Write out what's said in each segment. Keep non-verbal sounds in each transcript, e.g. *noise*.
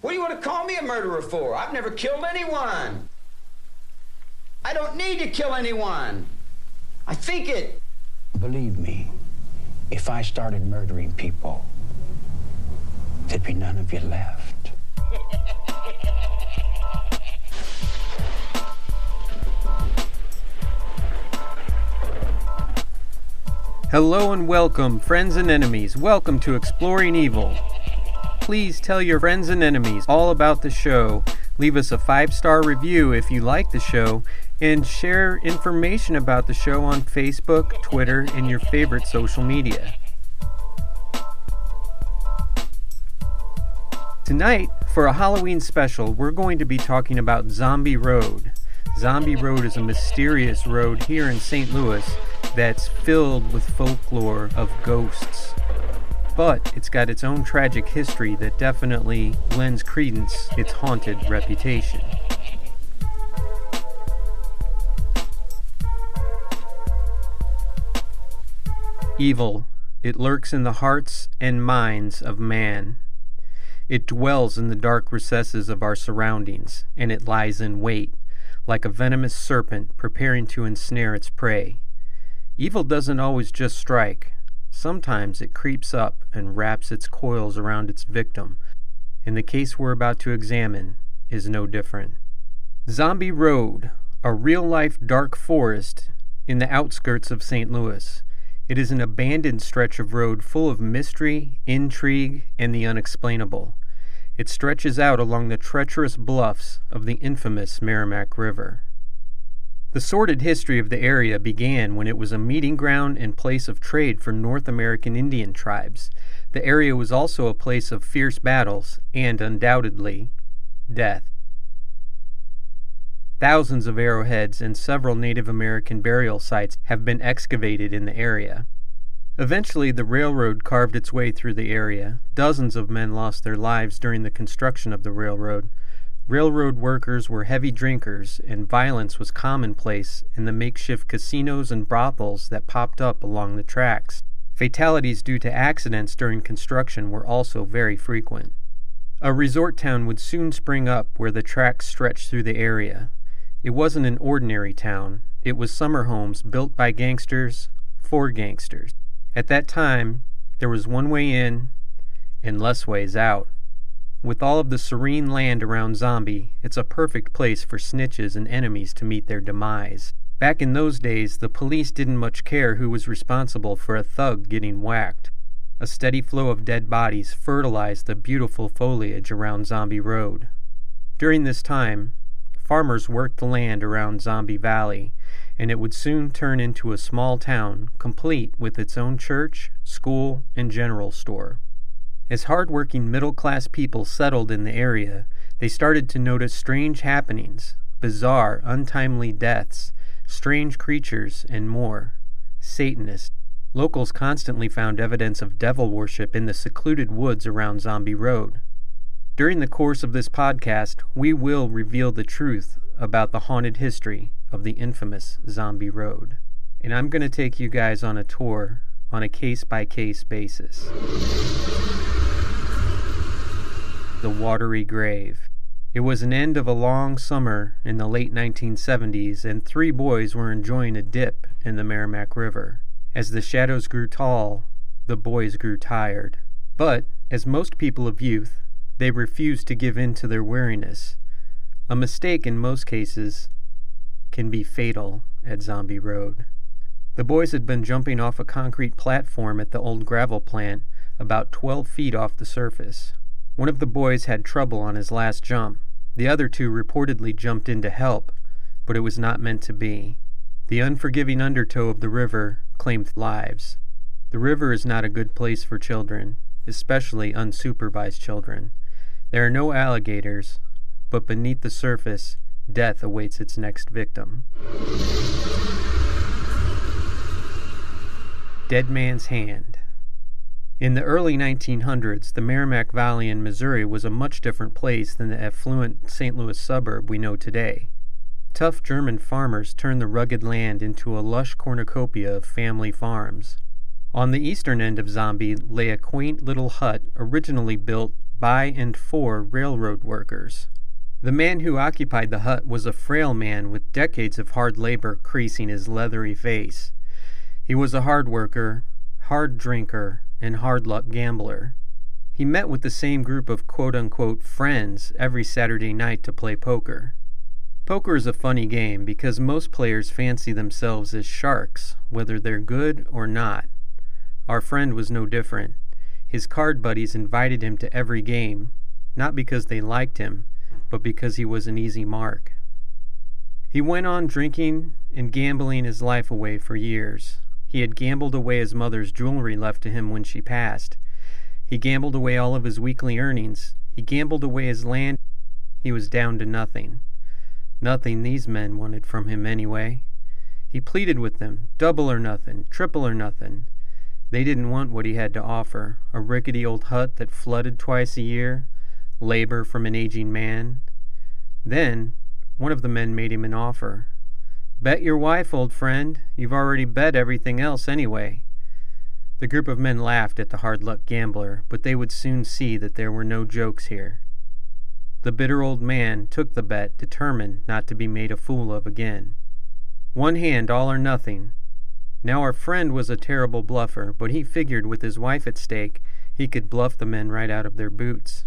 What do you want to call me a murderer for? I've never killed anyone. I don't need to kill anyone. I think it. Believe me, if I started murdering people, there'd be none of you left. Hello and welcome, friends and enemies. Welcome to Exploring Evil. Please tell your friends and enemies all about the show. Leave us a five star review if you like the show, and share information about the show on Facebook, Twitter, and your favorite social media. Tonight, for a Halloween special, we're going to be talking about Zombie Road. Zombie Road is a mysterious road here in St. Louis that's filled with folklore of ghosts. But it's got its own tragic history that definitely lends credence its haunted reputation. Evil, it lurks in the hearts and minds of man. It dwells in the dark recesses of our surroundings, and it lies in wait, like a venomous serpent preparing to ensnare its prey. Evil doesn't always just strike. Sometimes it creeps up and wraps its coils around its victim, and the case we're about to examine is no different. Zombie Road, a real life dark forest in the outskirts of St. Louis. It is an abandoned stretch of road full of mystery, intrigue, and the unexplainable. It stretches out along the treacherous bluffs of the infamous Meramec River. The sordid history of the area began when it was a meeting ground and place of trade for North American Indian tribes. The area was also a place of fierce battles and, undoubtedly, death. Thousands of arrowheads and several Native American burial sites have been excavated in the area. Eventually, the railroad carved its way through the area. Dozens of men lost their lives during the construction of the railroad. Railroad workers were heavy drinkers, and violence was commonplace in the makeshift casinos and brothels that popped up along the tracks. Fatalities due to accidents during construction were also very frequent. A resort town would soon spring up where the tracks stretched through the area. It wasn't an ordinary town, it was summer homes built by gangsters for gangsters. At that time, there was one way in and less ways out. With all of the serene land around Zombie, it's a perfect place for snitches and enemies to meet their demise. Back in those days, the police didn't much care who was responsible for a thug getting whacked. A steady flow of dead bodies fertilized the beautiful foliage around Zombie Road. During this time, farmers worked the land around Zombie Valley, and it would soon turn into a small town, complete with its own church, school, and general store. As hard-working middle-class people settled in the area, they started to notice strange happenings, bizarre, untimely deaths, strange creatures, and more. Satanists. Locals constantly found evidence of devil worship in the secluded woods around Zombie Road. During the course of this podcast, we will reveal the truth about the haunted history of the infamous Zombie Road. And I'm going to take you guys on a tour on a case by case basis the watery grave. It was an end of a long summer in the late 1970s, and three boys were enjoying a dip in the Meramec River. As the shadows grew tall, the boys grew tired. But, as most people of youth, they refused to give in to their weariness. A mistake in most cases can be fatal at Zombie Road. The boys had been jumping off a concrete platform at the old gravel plant about 12 feet off the surface. One of the boys had trouble on his last jump. The other two reportedly jumped in to help, but it was not meant to be. The unforgiving undertow of the river claimed lives. The river is not a good place for children, especially unsupervised children. There are no alligators, but beneath the surface, death awaits its next victim. Dead Man's Hand in the early 1900s, the Meramec Valley in Missouri was a much different place than the affluent St. Louis suburb we know today. Tough German farmers turned the rugged land into a lush cornucopia of family farms. On the eastern end of Zombie lay a quaint little hut originally built by and for railroad workers. The man who occupied the hut was a frail man with decades of hard labor creasing his leathery face. He was a hard worker, hard drinker, and hard luck gambler. He met with the same group of quote unquote friends every Saturday night to play poker. Poker is a funny game because most players fancy themselves as sharks, whether they're good or not. Our friend was no different. His card buddies invited him to every game, not because they liked him, but because he was an easy mark. He went on drinking and gambling his life away for years. He had gambled away his mother's jewelry left to him when she passed. He gambled away all of his weekly earnings. He gambled away his land. He was down to nothing. Nothing these men wanted from him anyway. He pleaded with them, double or nothing, triple or nothing. They didn't want what he had to offer a rickety old hut that flooded twice a year, labor from an aging man. Then, one of the men made him an offer. Bet your wife, old friend. You've already bet everything else anyway. The group of men laughed at the hard luck gambler, but they would soon see that there were no jokes here. The bitter old man took the bet, determined not to be made a fool of again. One hand, all or nothing. Now our friend was a terrible bluffer, but he figured with his wife at stake, he could bluff the men right out of their boots.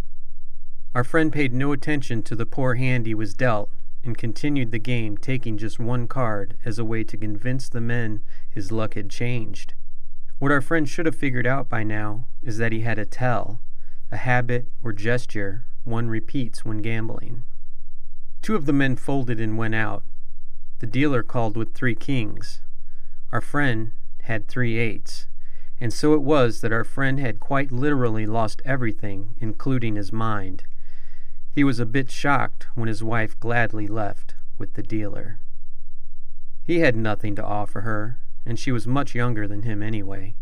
Our friend paid no attention to the poor hand he was dealt, and continued the game, taking just one card as a way to convince the men his luck had changed. What our friend should have figured out by now is that he had a tell, a habit or gesture one repeats when gambling. Two of the men folded and went out. The dealer called with three kings. Our friend had three eights. And so it was that our friend had quite literally lost everything, including his mind. He was a bit shocked when his wife gladly left with the dealer. He had nothing to offer her, and she was much younger than him anyway.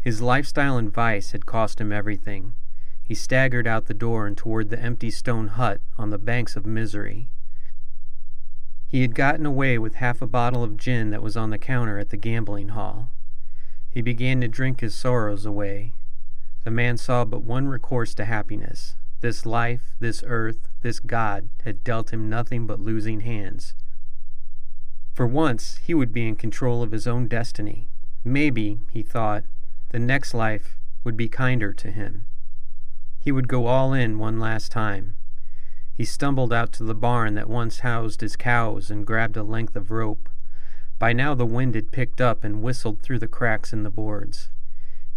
His lifestyle and vice had cost him everything. He staggered out the door and toward the empty stone hut on the banks of misery. He had gotten away with half a bottle of gin that was on the counter at the gambling hall. He began to drink his sorrows away. The man saw but one recourse to happiness. This life, this earth, this God had dealt him nothing but losing hands. For once, he would be in control of his own destiny. Maybe, he thought, the next life would be kinder to him. He would go all in one last time. He stumbled out to the barn that once housed his cows and grabbed a length of rope. By now the wind had picked up and whistled through the cracks in the boards.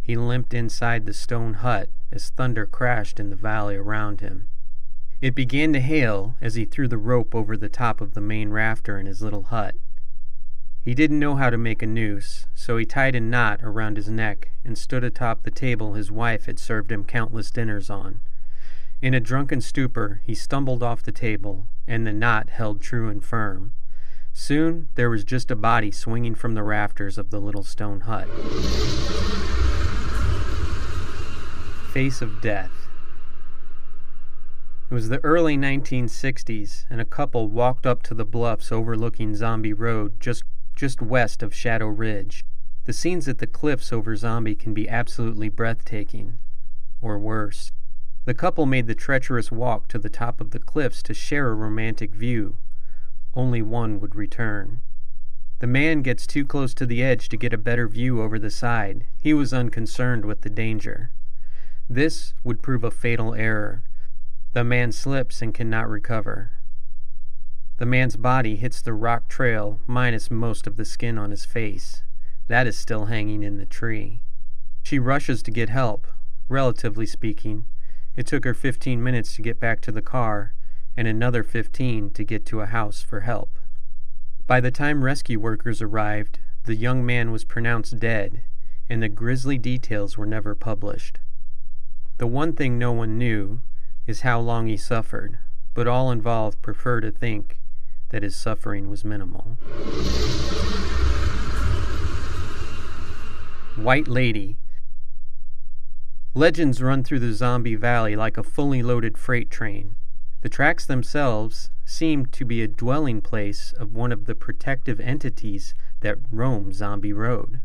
He limped inside the stone hut as thunder crashed in the valley around him. It began to hail as he threw the rope over the top of the main rafter in his little hut. He didn't know how to make a noose, so he tied a knot around his neck and stood atop the table his wife had served him countless dinners on. In a drunken stupor, he stumbled off the table, and the knot held true and firm. Soon there was just a body swinging from the rafters of the little stone hut. Face of Death. It was the early 1960s, and a couple walked up to the bluffs overlooking Zombie Road just just west of Shadow Ridge. The scenes at the cliffs over Zombie can be absolutely breathtaking, or worse. The couple made the treacherous walk to the top of the cliffs to share a romantic view. Only one would return. The man gets too close to the edge to get a better view over the side. He was unconcerned with the danger. This would prove a fatal error. The man slips and cannot recover. The man's body hits the rock trail, minus most of the skin on his face. That is still hanging in the tree. She rushes to get help. Relatively speaking, it took her 15 minutes to get back to the car and another 15 to get to a house for help. By the time rescue workers arrived, the young man was pronounced dead, and the grisly details were never published. The one thing no one knew is how long he suffered, but all involved prefer to think that his suffering was minimal. White Lady. Legends run through the zombie valley like a fully loaded freight train. The tracks themselves seem to be a dwelling place of one of the protective entities that roam Zombie Road.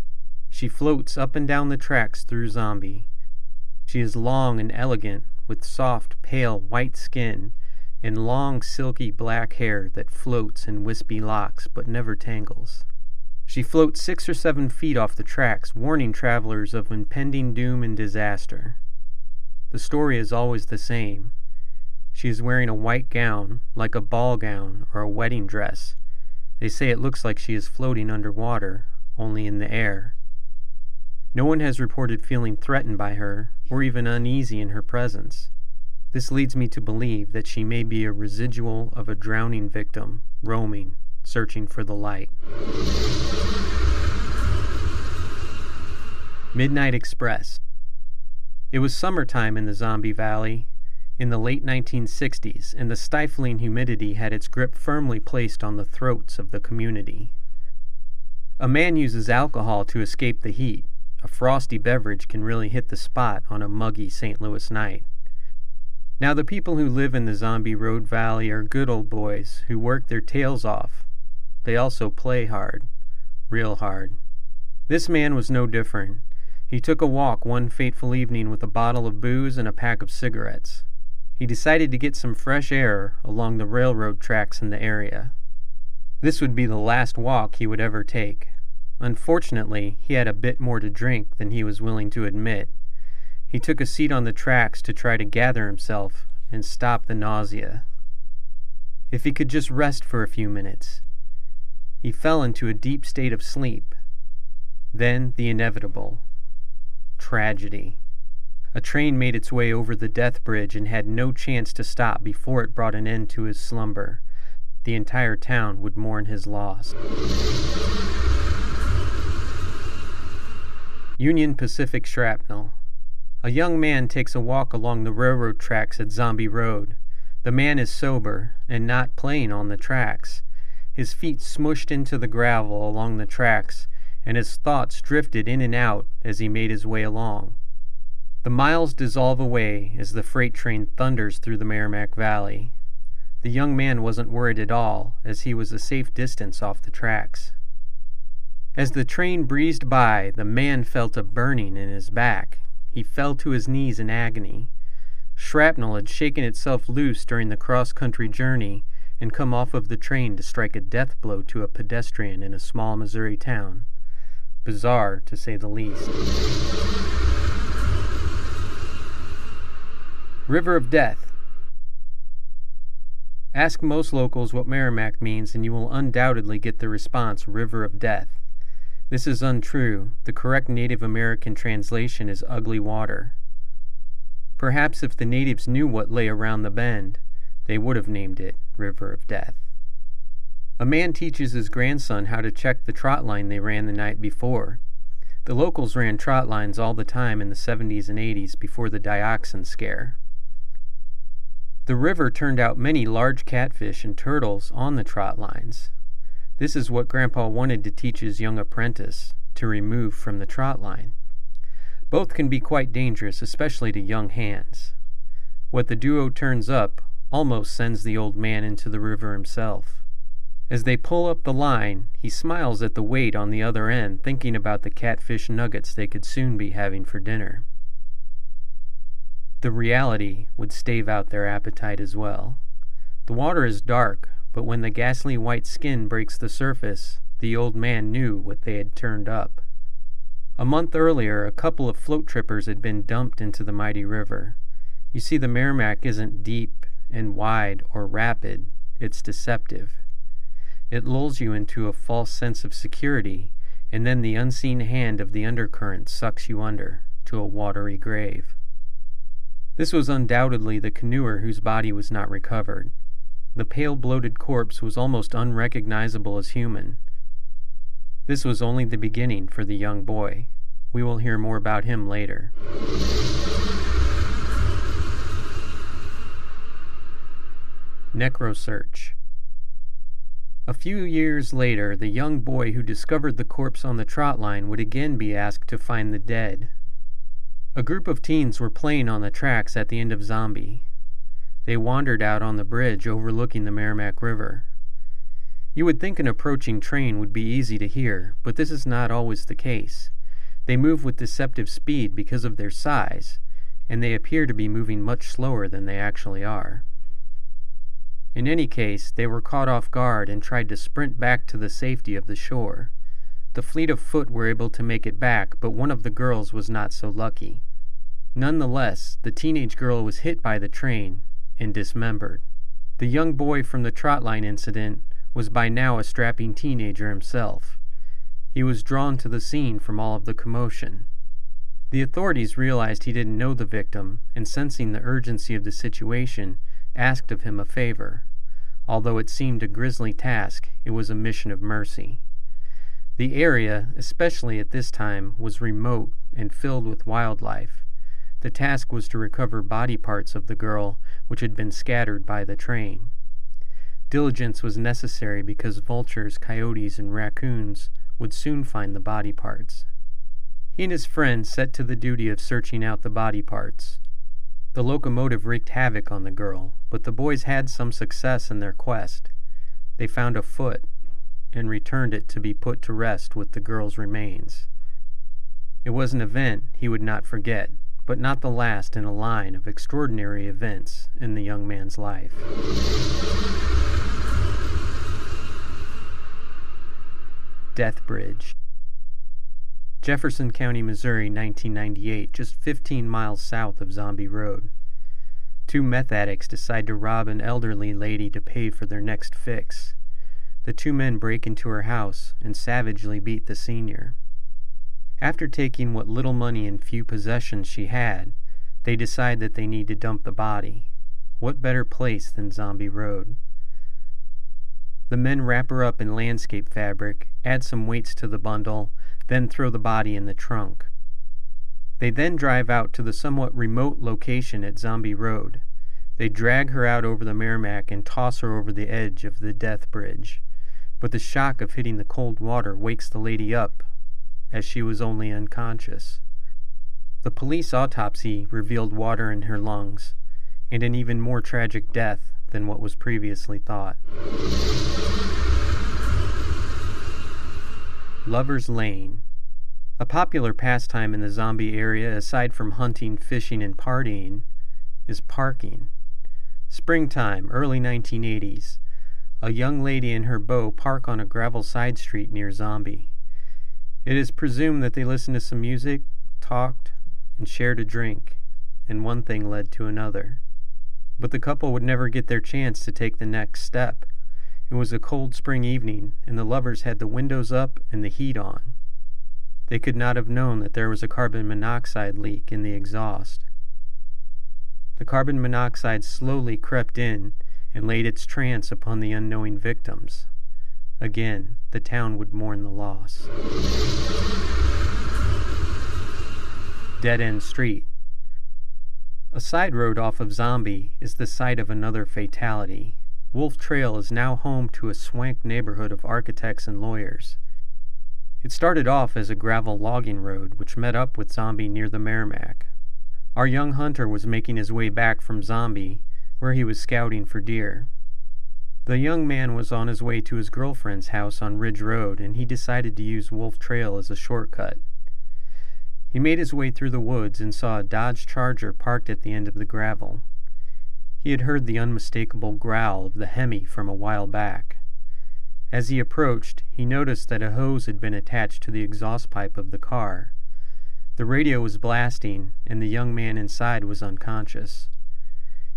She floats up and down the tracks through Zombie. She is long and elegant, with soft, pale white skin and long, silky black hair that floats in wispy locks but never tangles. She floats six or seven feet off the tracks, warning travelers of impending doom and disaster. The story is always the same. She is wearing a white gown, like a ball gown or a wedding dress. They say it looks like she is floating underwater, only in the air. No one has reported feeling threatened by her or even uneasy in her presence. This leads me to believe that she may be a residual of a drowning victim, roaming, searching for the light. Midnight Express. It was summertime in the Zombie Valley in the late 1960s, and the stifling humidity had its grip firmly placed on the throats of the community. A man uses alcohol to escape the heat. A frosty beverage can really hit the spot on a muggy St. Louis night. Now, the people who live in the Zombie Road Valley are good old boys who work their tails off. They also play hard, real hard. This man was no different. He took a walk one fateful evening with a bottle of booze and a pack of cigarettes. He decided to get some fresh air along the railroad tracks in the area. This would be the last walk he would ever take. Unfortunately, he had a bit more to drink than he was willing to admit. He took a seat on the tracks to try to gather himself and stop the nausea. If he could just rest for a few minutes. He fell into a deep state of sleep. Then the inevitable tragedy. A train made its way over the death bridge and had no chance to stop before it brought an end to his slumber. The entire town would mourn his loss. Union Pacific Shrapnel. A young man takes a walk along the railroad tracks at Zombie Road. The man is sober and not playing on the tracks. His feet smushed into the gravel along the tracks, and his thoughts drifted in and out as he made his way along. The miles dissolve away as the freight train thunders through the Meramec Valley. The young man wasn't worried at all, as he was a safe distance off the tracks. As the train breezed by, the man felt a burning in his back. He fell to his knees in agony. Shrapnel had shaken itself loose during the cross country journey and come off of the train to strike a death blow to a pedestrian in a small Missouri town. Bizarre, to say the least. River of Death. Ask most locals what Meramec means, and you will undoubtedly get the response River of Death. This is untrue. The correct Native American translation is ugly water. Perhaps if the natives knew what lay around the bend, they would have named it River of Death. A man teaches his grandson how to check the trot line they ran the night before. The locals ran trot lines all the time in the 70s and 80s before the dioxin scare. The river turned out many large catfish and turtles on the trot lines. This is what Grandpa wanted to teach his young apprentice to remove from the trot line. Both can be quite dangerous, especially to young hands. What the duo turns up almost sends the old man into the river himself. As they pull up the line, he smiles at the weight on the other end, thinking about the catfish nuggets they could soon be having for dinner. The reality would stave out their appetite as well. The water is dark, but when the ghastly white skin breaks the surface, the old man knew what they had turned up. A month earlier, a couple of float trippers had been dumped into the mighty river. You see, the Meramec isn't deep and wide or rapid, it's deceptive. It lulls you into a false sense of security, and then the unseen hand of the undercurrent sucks you under to a watery grave. This was undoubtedly the canoer whose body was not recovered. The pale, bloated corpse was almost unrecognizable as human. This was only the beginning for the young boy. We will hear more about him later. Necrosearch. A few years later, the young boy who discovered the corpse on the trot line would again be asked to find the dead. A group of teens were playing on the tracks at the end of Zombie. They wandered out on the bridge overlooking the Meramec River. You would think an approaching train would be easy to hear, but this is not always the case. They move with deceptive speed because of their size, and they appear to be moving much slower than they actually are. In any case, they were caught off guard and tried to sprint back to the safety of the shore. The fleet of foot were able to make it back, but one of the girls was not so lucky. Nonetheless, the teenage girl was hit by the train and dismembered. The young boy from the trotline incident was by now a strapping teenager himself. He was drawn to the scene from all of the commotion. The authorities realized he didn't know the victim, and sensing the urgency of the situation, asked of him a favor. Although it seemed a grisly task, it was a mission of mercy. The area, especially at this time, was remote and filled with wildlife. The task was to recover body parts of the girl which had been scattered by the train. Diligence was necessary because vultures, coyotes, and raccoons would soon find the body parts. He and his friend set to the duty of searching out the body parts. The locomotive wreaked havoc on the girl, but the boys had some success in their quest. They found a foot and returned it to be put to rest with the girl's remains. It was an event he would not forget, but not the last in a line of extraordinary events in the young man's life. Death Bridge Jefferson County, Missouri, 1998, just 15 miles south of Zombie Road. Two meth addicts decide to rob an elderly lady to pay for their next fix. The two men break into her house and savagely beat the senior. After taking what little money and few possessions she had, they decide that they need to dump the body. What better place than Zombie Road? The men wrap her up in landscape fabric, add some weights to the bundle, then throw the body in the trunk. They then drive out to the somewhat remote location at Zombie Road. They drag her out over the Meramec and toss her over the edge of the death bridge. But the shock of hitting the cold water wakes the lady up, as she was only unconscious. The police autopsy revealed water in her lungs, and an even more tragic death than what was previously thought. Lover's Lane. A popular pastime in the zombie area, aside from hunting, fishing, and partying, is parking. Springtime, early 1980s. A young lady and her beau park on a gravel side street near Zombie. It is presumed that they listened to some music, talked, and shared a drink, and one thing led to another. But the couple would never get their chance to take the next step. It was a cold spring evening, and the lovers had the windows up and the heat on. They could not have known that there was a carbon monoxide leak in the exhaust. The carbon monoxide slowly crept in and laid its trance upon the unknowing victims. Again, the town would mourn the loss. Dead End Street. A side road off of Zombie is the site of another fatality. Wolf Trail is now home to a swank neighborhood of architects and lawyers. It started off as a gravel logging road which met up with Zombie near the Meramec. Our young hunter was making his way back from Zombie, where he was scouting for deer. The young man was on his way to his girlfriend's house on Ridge Road, and he decided to use Wolf Trail as a shortcut. He made his way through the woods and saw a Dodge Charger parked at the end of the gravel. He had heard the unmistakable growl of the Hemi from a while back. As he approached, he noticed that a hose had been attached to the exhaust pipe of the car. The radio was blasting, and the young man inside was unconscious.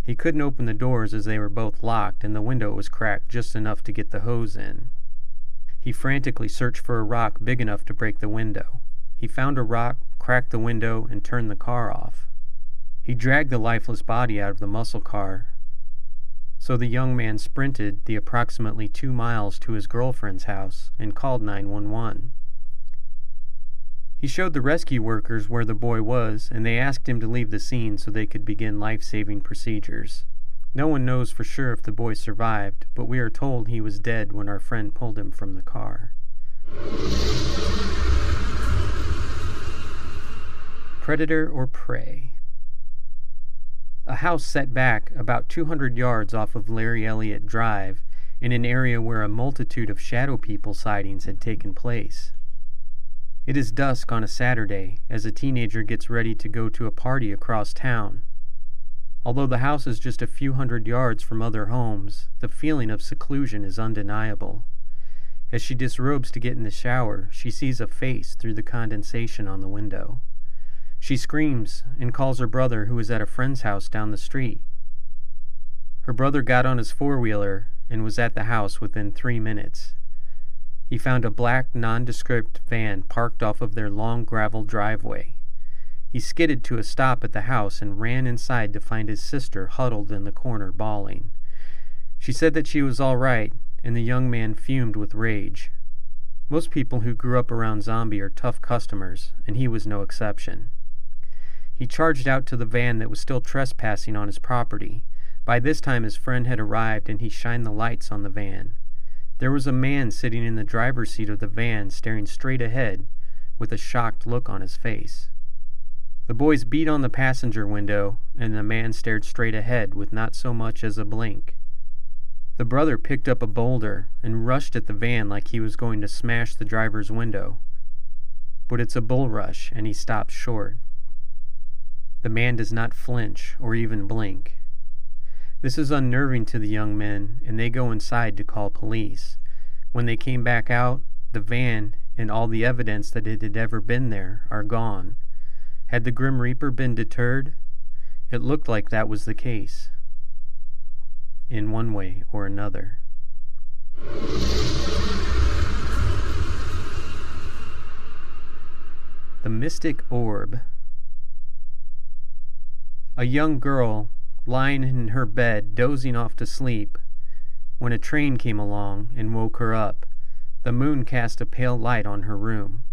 He couldn't open the doors as they were both locked, and the window was cracked just enough to get the hose in. He frantically searched for a rock big enough to break the window. He found a rock, cracked the window, and turned the car off. He dragged the lifeless body out of the muscle car. So the young man sprinted the approximately two miles to his girlfriend's house and called 911. He showed the rescue workers where the boy was, and they asked him to leave the scene so they could begin life saving procedures. No one knows for sure if the boy survived, but we are told he was dead when our friend pulled him from the car. Predator or prey? a house set back about 200 yards off of Larry Elliott Drive in an area where a multitude of shadow people sightings had taken place. It is dusk on a Saturday as a teenager gets ready to go to a party across town. Although the house is just a few hundred yards from other homes, the feeling of seclusion is undeniable. As she disrobes to get in the shower, she sees a face through the condensation on the window. She screams and calls her brother, who is at a friend's house down the street. Her brother got on his four wheeler and was at the house within three minutes. He found a black, nondescript van parked off of their long gravel driveway. He skidded to a stop at the house and ran inside to find his sister huddled in the corner bawling. She said that she was all right, and the young man fumed with rage. Most people who grew up around Zombie are tough customers, and he was no exception. He charged out to the van that was still trespassing on his property. By this time, his friend had arrived, and he shined the lights on the van. There was a man sitting in the driver's seat of the van, staring straight ahead, with a shocked look on his face. The boys beat on the passenger window, and the man stared straight ahead with not so much as a blink. The brother picked up a boulder and rushed at the van like he was going to smash the driver's window. But it's a bull rush, and he stops short. The man does not flinch or even blink. This is unnerving to the young men, and they go inside to call police. When they came back out, the van and all the evidence that it had ever been there are gone. Had the Grim Reaper been deterred? It looked like that was the case, in one way or another. The Mystic Orb. A young girl lying in her bed, dozing off to sleep, when a train came along and woke her up. The moon cast a pale light on her room.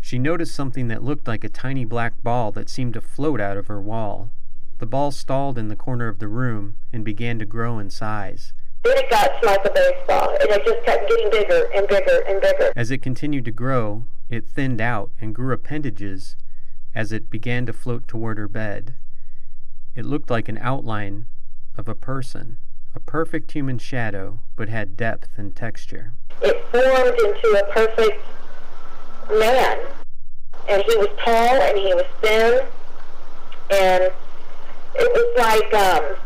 She noticed something that looked like a tiny black ball that seemed to float out of her wall. The ball stalled in the corner of the room and began to grow in size. Then it got like a baseball, and it just kept getting bigger and bigger and bigger. As it continued to grow, it thinned out and grew appendages as it began to float toward her bed. It looked like an outline of a person, a perfect human shadow, but had depth and texture. It formed into a perfect man. And he was tall and he was thin. And it was like, um,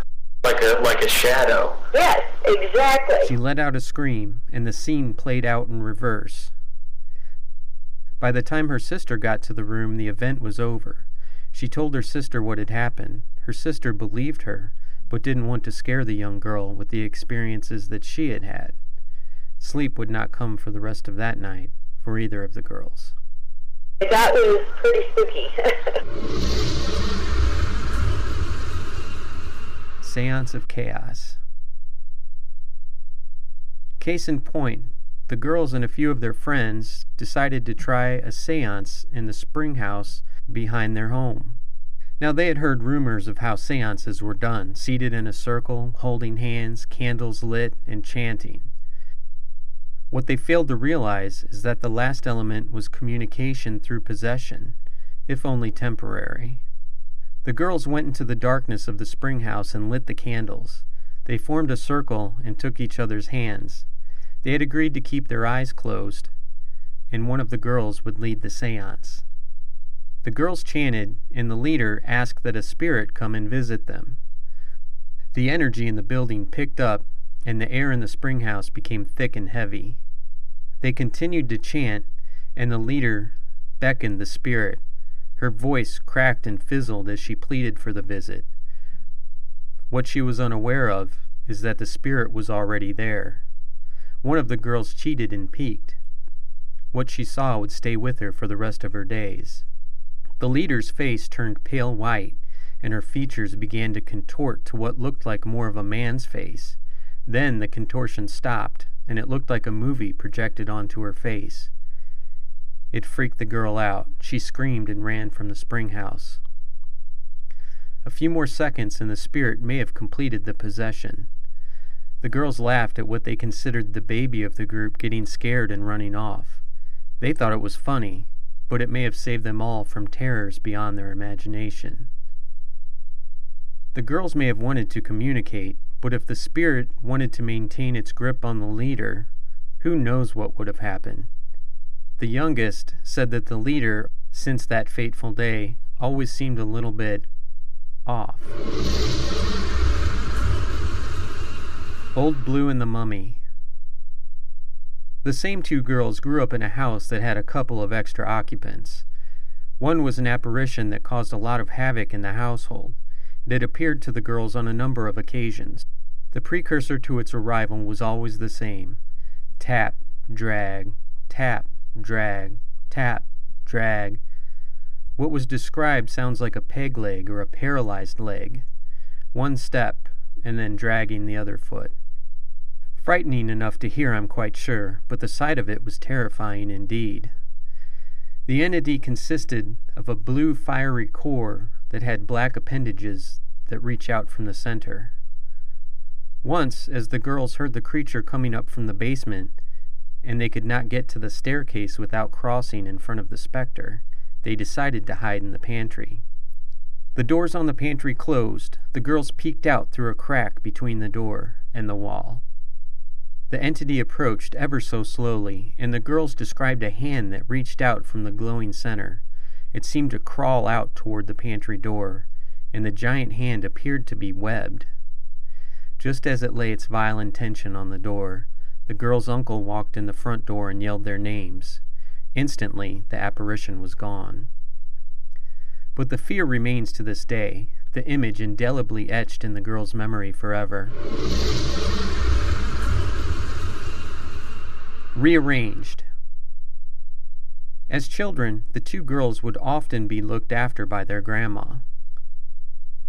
like a like a shadow. Yes, exactly. She let out a scream, and the scene played out in reverse. By the time her sister got to the room, the event was over. She told her sister what had happened. Her sister believed her, but didn't want to scare the young girl with the experiences that she had had. Sleep would not come for the rest of that night for either of the girls. That was pretty spooky. *laughs* Seance of Chaos. Case in point, the girls and a few of their friends decided to try a seance in the spring house behind their home. Now they had heard rumors of how seances were done, seated in a circle, holding hands, candles lit, and chanting. What they failed to realize is that the last element was communication through possession, if only temporary. The girls went into the darkness of the spring house and lit the candles. They formed a circle and took each other's hands. They had agreed to keep their eyes closed, and one of the girls would lead the seance. The girls chanted, and the leader asked that a spirit come and visit them. The energy in the building picked up, and the air in the spring house became thick and heavy. They continued to chant, and the leader beckoned the spirit. Her voice cracked and fizzled as she pleaded for the visit. What she was unaware of is that the spirit was already there. One of the girls cheated and peeked. What she saw would stay with her for the rest of her days. The leader's face turned pale white, and her features began to contort to what looked like more of a man's face. Then the contortion stopped, and it looked like a movie projected onto her face. It freaked the girl out. She screamed and ran from the spring house. A few more seconds, and the spirit may have completed the possession. The girls laughed at what they considered the baby of the group getting scared and running off. They thought it was funny, but it may have saved them all from terrors beyond their imagination. The girls may have wanted to communicate, but if the spirit wanted to maintain its grip on the leader, who knows what would have happened? The youngest said that the leader, since that fateful day, always seemed a little bit off. Old Blue and the Mummy. The same two girls grew up in a house that had a couple of extra occupants. One was an apparition that caused a lot of havoc in the household. It had appeared to the girls on a number of occasions. The precursor to its arrival was always the same tap, drag, tap, drag, tap, drag. What was described sounds like a peg leg or a paralyzed leg. One step, and then dragging the other foot. Frightening enough to hear, I'm quite sure, but the sight of it was terrifying indeed. The entity consisted of a blue fiery core that had black appendages that reach out from the center. Once, as the girls heard the creature coming up from the basement, and they could not get to the staircase without crossing in front of the specter, they decided to hide in the pantry. The doors on the pantry closed. The girls peeked out through a crack between the door and the wall. The entity approached ever so slowly, and the girls described a hand that reached out from the glowing center. It seemed to crawl out toward the pantry door, and the giant hand appeared to be webbed. Just as it lay its vile intention on the door, the girl's uncle walked in the front door and yelled their names. Instantly, the apparition was gone. But the fear remains to this day, the image indelibly etched in the girl's memory forever. Rearranged. As children, the two girls would often be looked after by their grandma.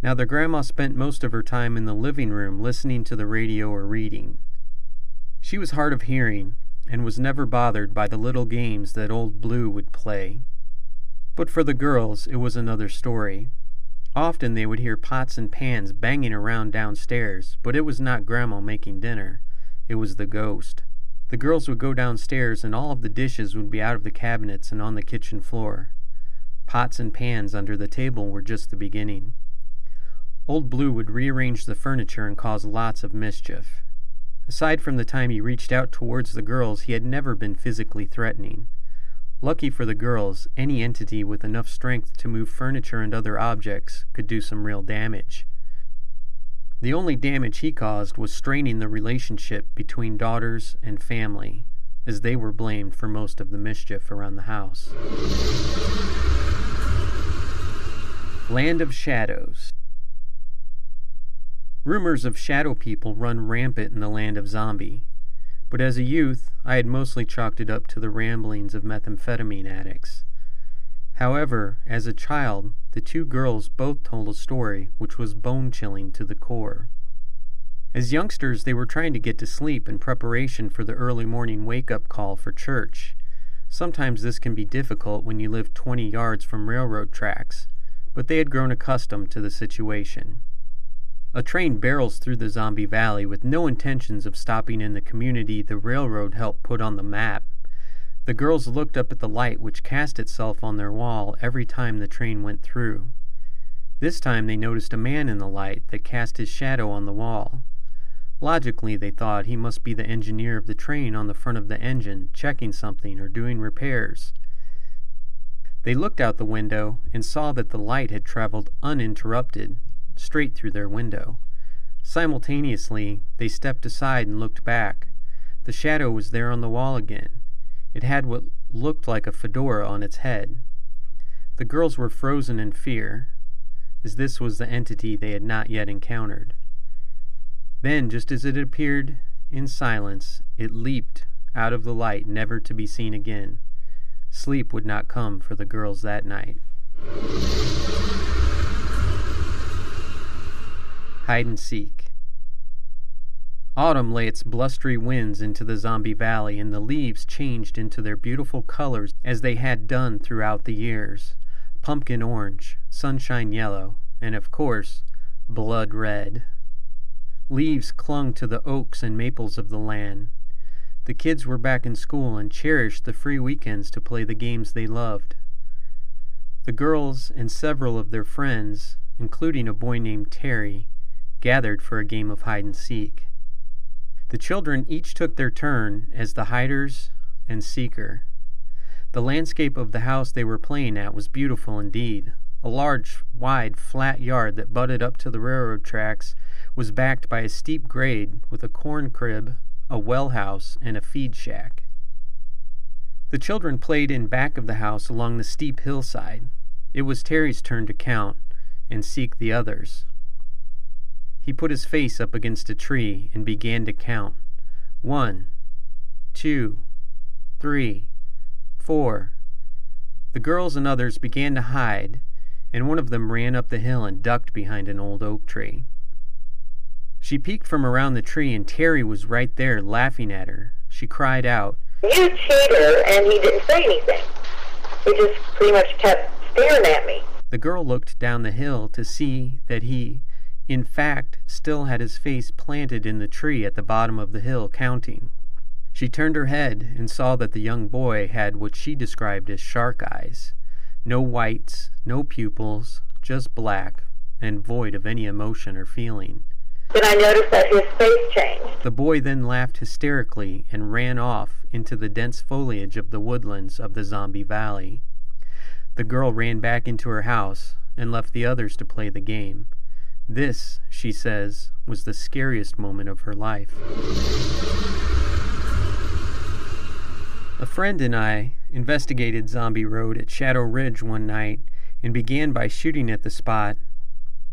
Now, their grandma spent most of her time in the living room listening to the radio or reading. She was hard of hearing and was never bothered by the little games that old Blue would play. But for the girls, it was another story. Often they would hear pots and pans banging around downstairs, but it was not Grandma making dinner. It was the ghost. The girls would go downstairs and all of the dishes would be out of the cabinets and on the kitchen floor. Pots and pans under the table were just the beginning. Old Blue would rearrange the furniture and cause lots of mischief. Aside from the time he reached out towards the girls, he had never been physically threatening. Lucky for the girls, any entity with enough strength to move furniture and other objects could do some real damage. The only damage he caused was straining the relationship between daughters and family, as they were blamed for most of the mischief around the house. Land of Shadows Rumors of shadow people run rampant in the land of zombie, but as a youth, I had mostly chalked it up to the ramblings of methamphetamine addicts. However, as a child, the two girls both told a story which was bone chilling to the core. As youngsters, they were trying to get to sleep in preparation for the early morning wake up call for church. Sometimes this can be difficult when you live 20 yards from railroad tracks, but they had grown accustomed to the situation. A train barrels through the zombie valley with no intentions of stopping in the community the railroad helped put on the map. The girls looked up at the light which cast itself on their wall every time the train went through. This time they noticed a man in the light that cast his shadow on the wall. Logically, they thought he must be the engineer of the train on the front of the engine, checking something or doing repairs. They looked out the window and saw that the light had traveled uninterrupted straight through their window. Simultaneously, they stepped aside and looked back. The shadow was there on the wall again. It had what looked like a fedora on its head. The girls were frozen in fear, as this was the entity they had not yet encountered. Then, just as it appeared in silence, it leaped out of the light, never to be seen again. Sleep would not come for the girls that night. Hide and Seek. Autumn lay its blustery winds into the zombie valley, and the leaves changed into their beautiful colors as they had done throughout the years pumpkin orange, sunshine yellow, and of course, blood red. Leaves clung to the oaks and maples of the land. The kids were back in school and cherished the free weekends to play the games they loved. The girls and several of their friends, including a boy named Terry, gathered for a game of hide and seek. The children each took their turn as the hiders and seeker. The landscape of the house they were playing at was beautiful indeed. A large, wide, flat yard that butted up to the railroad tracks was backed by a steep grade with a corn crib, a well house, and a feed shack. The children played in back of the house along the steep hillside. It was Terry's turn to count and seek the others. He put his face up against a tree and began to count. One, two, three, four. The girls and others began to hide, and one of them ran up the hill and ducked behind an old oak tree. She peeked from around the tree, and Terry was right there laughing at her. She cried out, You cheater! And he didn't say anything. He just pretty much kept staring at me. The girl looked down the hill to see that he, in fact, still had his face planted in the tree at the bottom of the hill, counting. She turned her head and saw that the young boy had what she described as shark eyes. No whites, no pupils, just black, and void of any emotion or feeling. Then I noticed that his face changed. The boy then laughed hysterically and ran off into the dense foliage of the woodlands of the Zombie Valley. The girl ran back into her house and left the others to play the game. This, she says, was the scariest moment of her life. A friend and I investigated Zombie Road at Shadow Ridge one night and began by shooting at the spot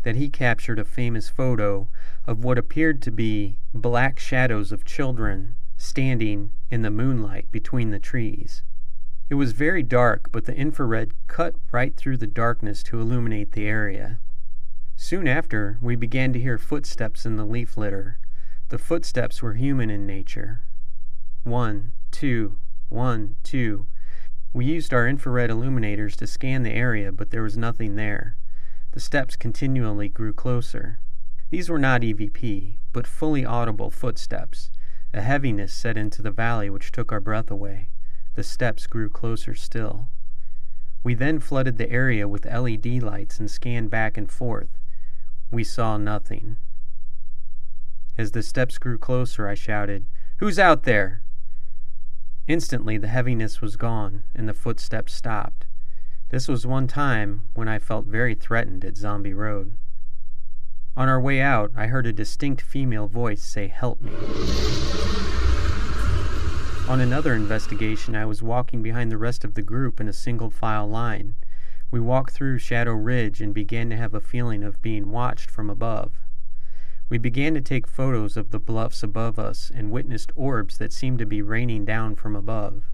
that he captured a famous photo of what appeared to be black shadows of children standing in the moonlight between the trees. It was very dark, but the infrared cut right through the darkness to illuminate the area. Soon after, we began to hear footsteps in the leaf litter. The footsteps were human in nature. One, two, one, two. We used our infrared illuminators to scan the area, but there was nothing there. The steps continually grew closer. These were not EVP, but fully audible footsteps. A heaviness set into the valley which took our breath away. The steps grew closer still. We then flooded the area with LED lights and scanned back and forth. We saw nothing. As the steps grew closer, I shouted, Who's out there? Instantly, the heaviness was gone and the footsteps stopped. This was one time when I felt very threatened at Zombie Road. On our way out, I heard a distinct female voice say, Help me. On another investigation, I was walking behind the rest of the group in a single file line. We walked through Shadow Ridge and began to have a feeling of being watched from above. We began to take photos of the bluffs above us and witnessed orbs that seemed to be raining down from above.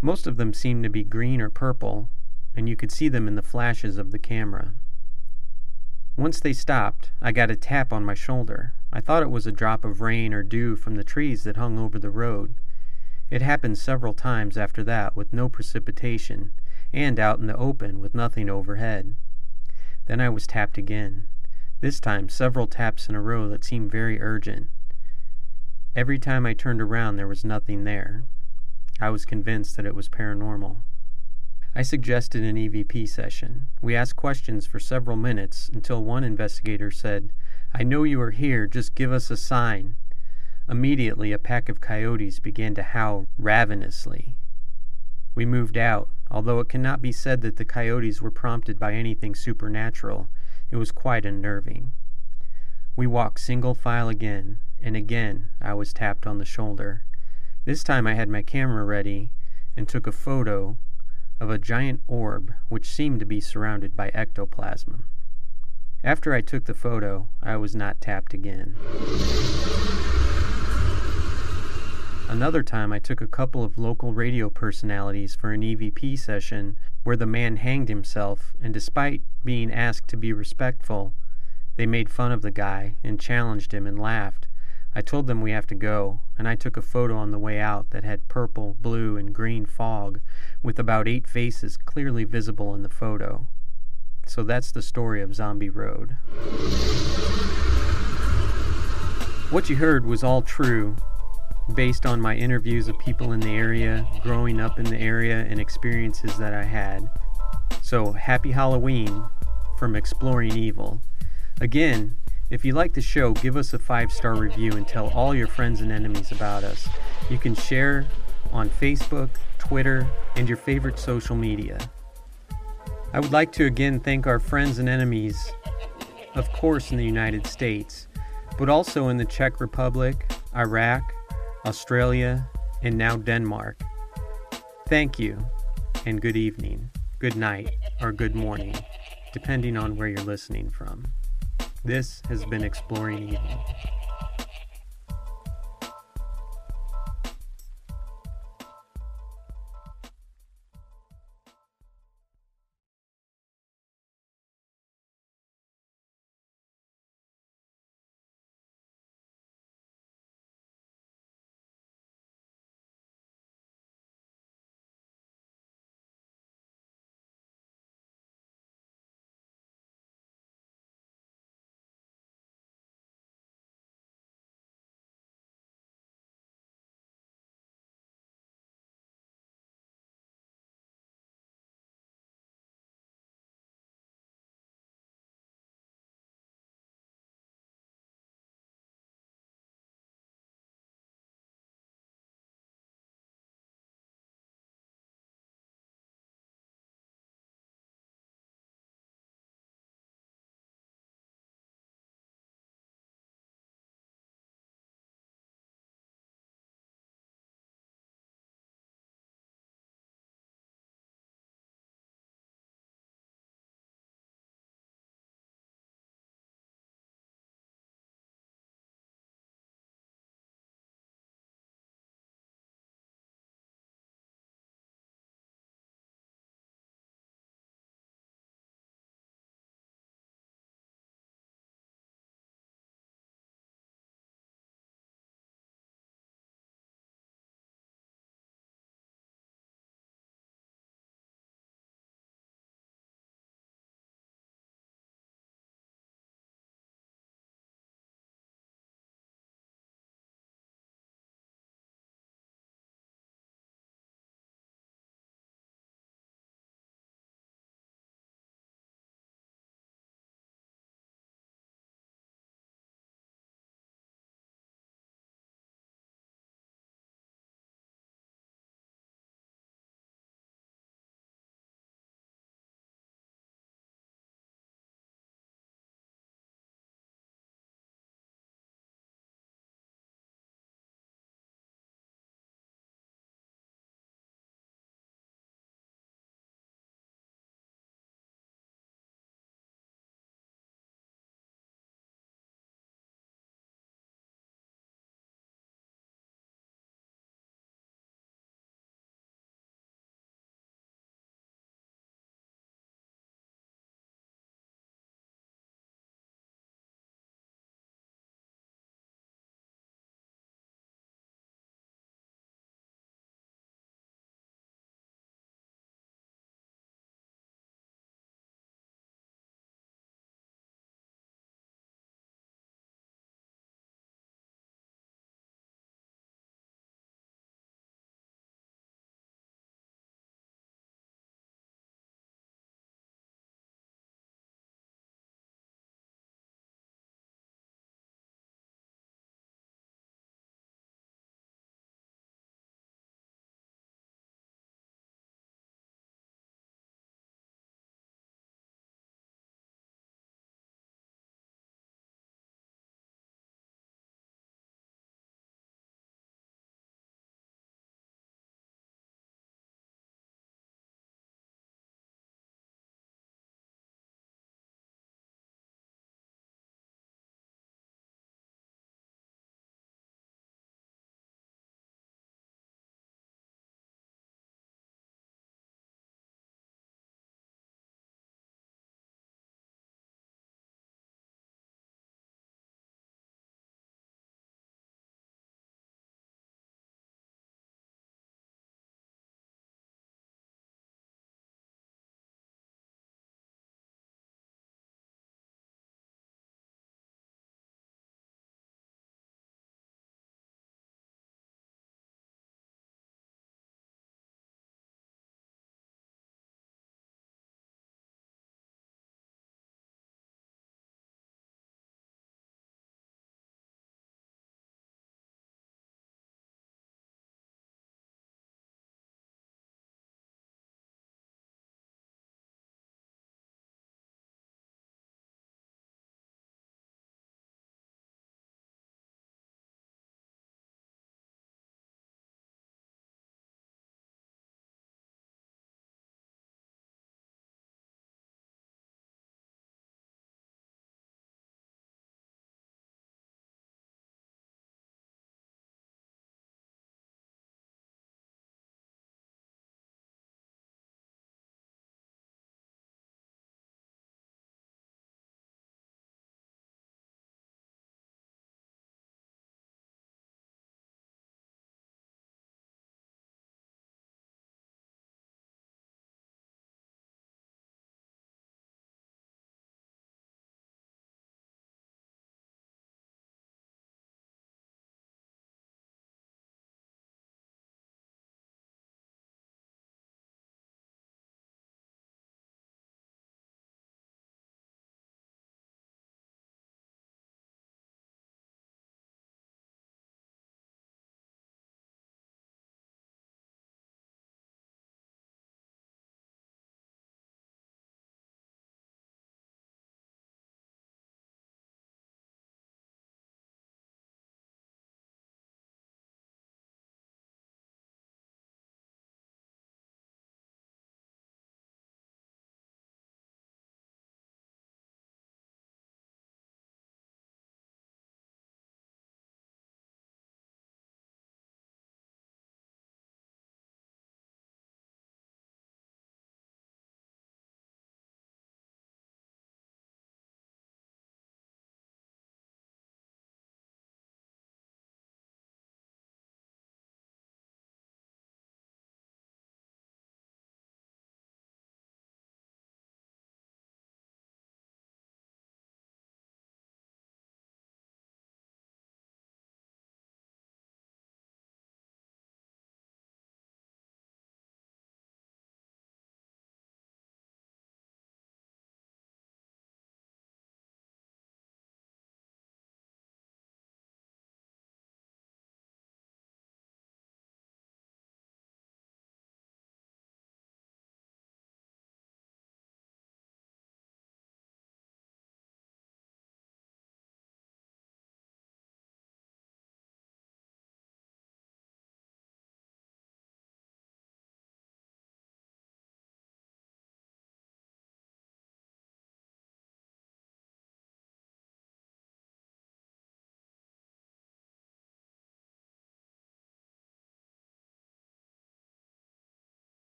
Most of them seemed to be green or purple, and you could see them in the flashes of the camera. Once they stopped, I got a tap on my shoulder. I thought it was a drop of rain or dew from the trees that hung over the road. It happened several times after that with no precipitation, and out in the open with nothing overhead. Then I was tapped again, this time several taps in a row that seemed very urgent. Every time I turned around, there was nothing there. I was convinced that it was paranormal. I suggested an EVP session. We asked questions for several minutes until one investigator said, I know you are here, just give us a sign. Immediately, a pack of coyotes began to howl ravenously. We moved out. Although it cannot be said that the coyotes were prompted by anything supernatural, it was quite unnerving. We walked single file again, and again I was tapped on the shoulder. This time I had my camera ready and took a photo of a giant orb which seemed to be surrounded by ectoplasm. After I took the photo, I was not tapped again. Another time, I took a couple of local radio personalities for an EVP session where the man hanged himself, and despite being asked to be respectful, they made fun of the guy and challenged him and laughed. I told them we have to go, and I took a photo on the way out that had purple, blue, and green fog with about eight faces clearly visible in the photo. So that's the story of Zombie Road. What you heard was all true, based on my interviews of people in the area, growing up in the area, and experiences that I had. So, happy Halloween from Exploring Evil. Again, if you like the show, give us a five star review and tell all your friends and enemies about us. You can share on Facebook, Twitter, and your favorite social media. I would like to again thank our friends and enemies, of course, in the United States, but also in the Czech Republic, Iraq, Australia, and now Denmark. Thank you, and good evening, good night, or good morning, depending on where you're listening from. This has been Exploring Evil.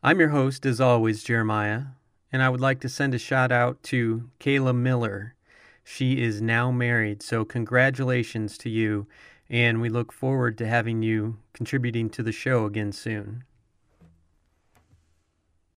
I'm your host, as always, Jeremiah, and I would like to send a shout out to Kayla Miller. She is now married, so congratulations to you, and we look forward to having you contributing to the show again soon.